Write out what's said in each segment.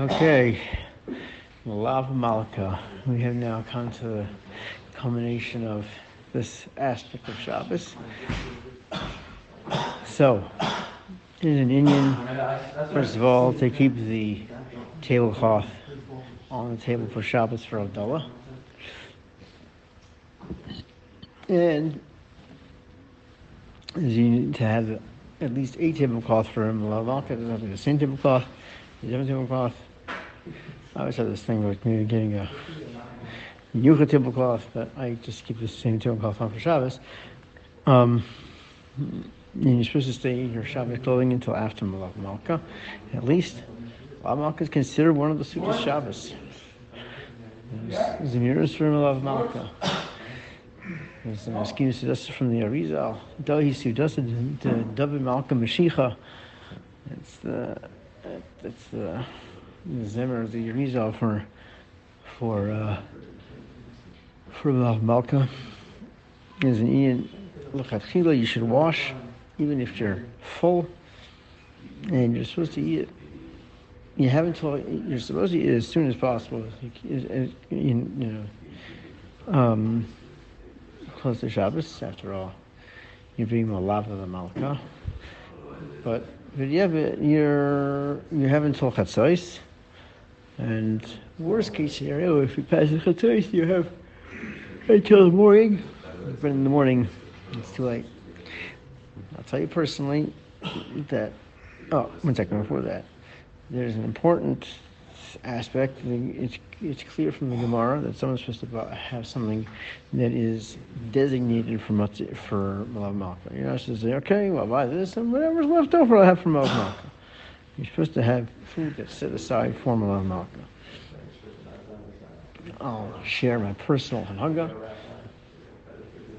Okay, Melave Malka. We have now come to the culmination of this aspect of Shabbos. So, in an inyan, first of all, to keep the tablecloth on the table for Shabbos for Havdalah. And you need to have at least a tablecloth for him. Melave Malka doesn't have to be the same tablecloth, tablecloth. I always have this thing like maybe getting a yucca tablecloth, but I just keep the same tablecloth on for Shabbos. Um, and you're supposed to stay in your Shabbos clothing until after Melave Malka. At least, Malka is considered one of the Sukkot Shabbos. Zemiris for Melave Malka. There's an excuse that's from the Arizal. Dahi Sudasa, the David Malka Mashicha. It's the, the, the Zemer, the Arizal for, for, uh, for Melave Malka. There's an Ian, look at Chila, you should wash, even if you're full, and you're supposed to eat it. You have until you're supposed to eat it as soon as possible. You, know, um, close to Shabbos. After all, you're being malav of the malka. But but you have you're you haven't until chatzos, and worst case scenario, if you pass the chatzos, you have until the morning. But in the morning, it's too late. I'll tell you personally that. Oh, one second before that, there's an important aspect. It's it's clear from the Gemara that someone's supposed to have something that is designated for matzah, for malka. You're not supposed to say, okay, well, buy this and whatever's left over, I'll have for melave malka. You're supposed to have food that's set aside for melave malka. I'll share my personal hanhaga.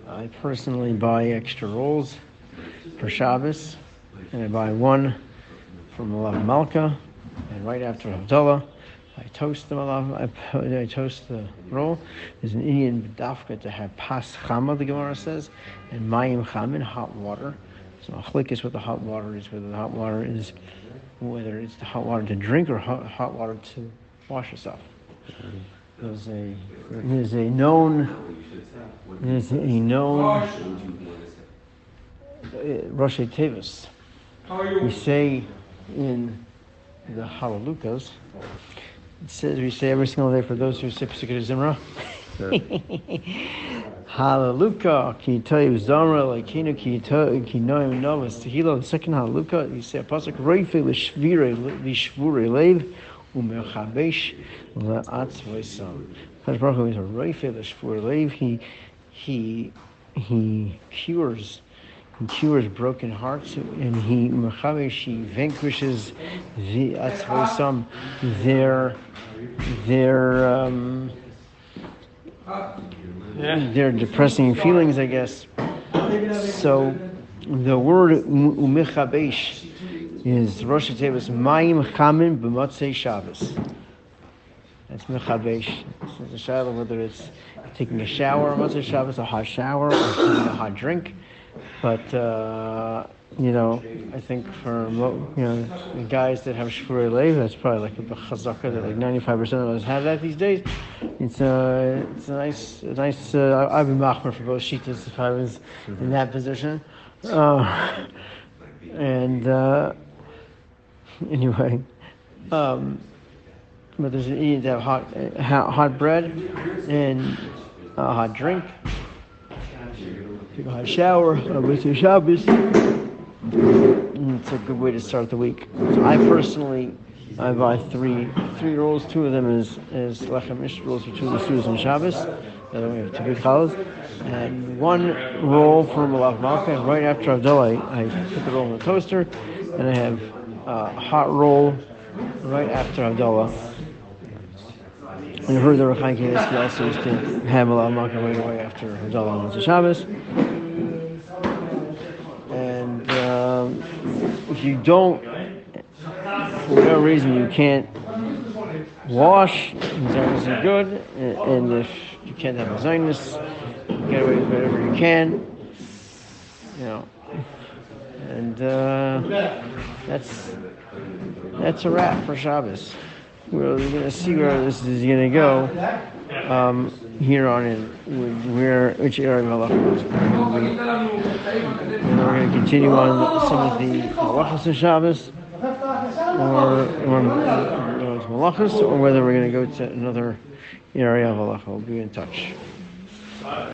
I personally buy extra rolls for Shabbos, and I buy one for melave malka, and right after Havdalah, I toast the malav, I, I toast the roll. There's an inyan dafka to have pas chama, the Gemara says, and mayim chamin, hot water. So achlik is what the hot water is, whether the hot water is, whether it's the hot water to drink or hot, hot water to wash yourself. There's a, there's a known, there's a known uh, Rosh Tevis. We say in the Halalukas, says we say every single day for those who say Pesukah Zimra. Hallelujah, ki toiv zamra lekinu ki toiv ki noim novas tehila. The second hallelujah, you say a pasuk reife l'shvire l'shvure lev umechabesh le'atz v'isam. Hakadosh Baruch Hu is a reife l'shvure lev. He he he cures he cures broken hearts, and he mechabesh he vanquishes the atzvosam their their um, their depressing feelings, I guess. So the word umechabesh is Rosh Hashanah Mayim Chamin b'Motzei Shabbos. That's mechabesh. It's a shadow whether it's taking a shower on Motzei Shabbos, a hot shower, or taking a hot drink. But uh, you know, I think for you know guys that have shvurei lev, that's probably like a chazaka that like ninety five percent of us have that these days. It's a uh, it's a nice a nice. Uh, I'd be machmer for both shitas if I was in that position. Uh, and uh, anyway, um, but there's you need to have hot uh, hot bread and a hot drink. Take a hot shower, your Shabbos. Mm, it's a good way to start the week. So I personally, I buy three three rolls. Two of them is is lechem ish rolls for two of the students on Shabbos. The other we have two. And one roll Melave Malka. And right after Havdalah, I, I put the roll in the toaster. And I have a hot roll right after Havdalah. And I heard the Reb Chaim Kanievsky also used to have a lot of Malka right away after Havdalah on Shabbos. And um, if you don't, for whatever reason, you can't wash, Zionist is good, and, if you can't have a Zionist, get away with whatever you can, you know. And uh, that's that's a wrap for Shabbos. We're going to see where this is going to go um, here on in, where which area of halacha is going to. And we're going to continue on some of the halachas of Shabbos, or, or malachas, or whether we're going to go to another area of halacha. We'll be in touch.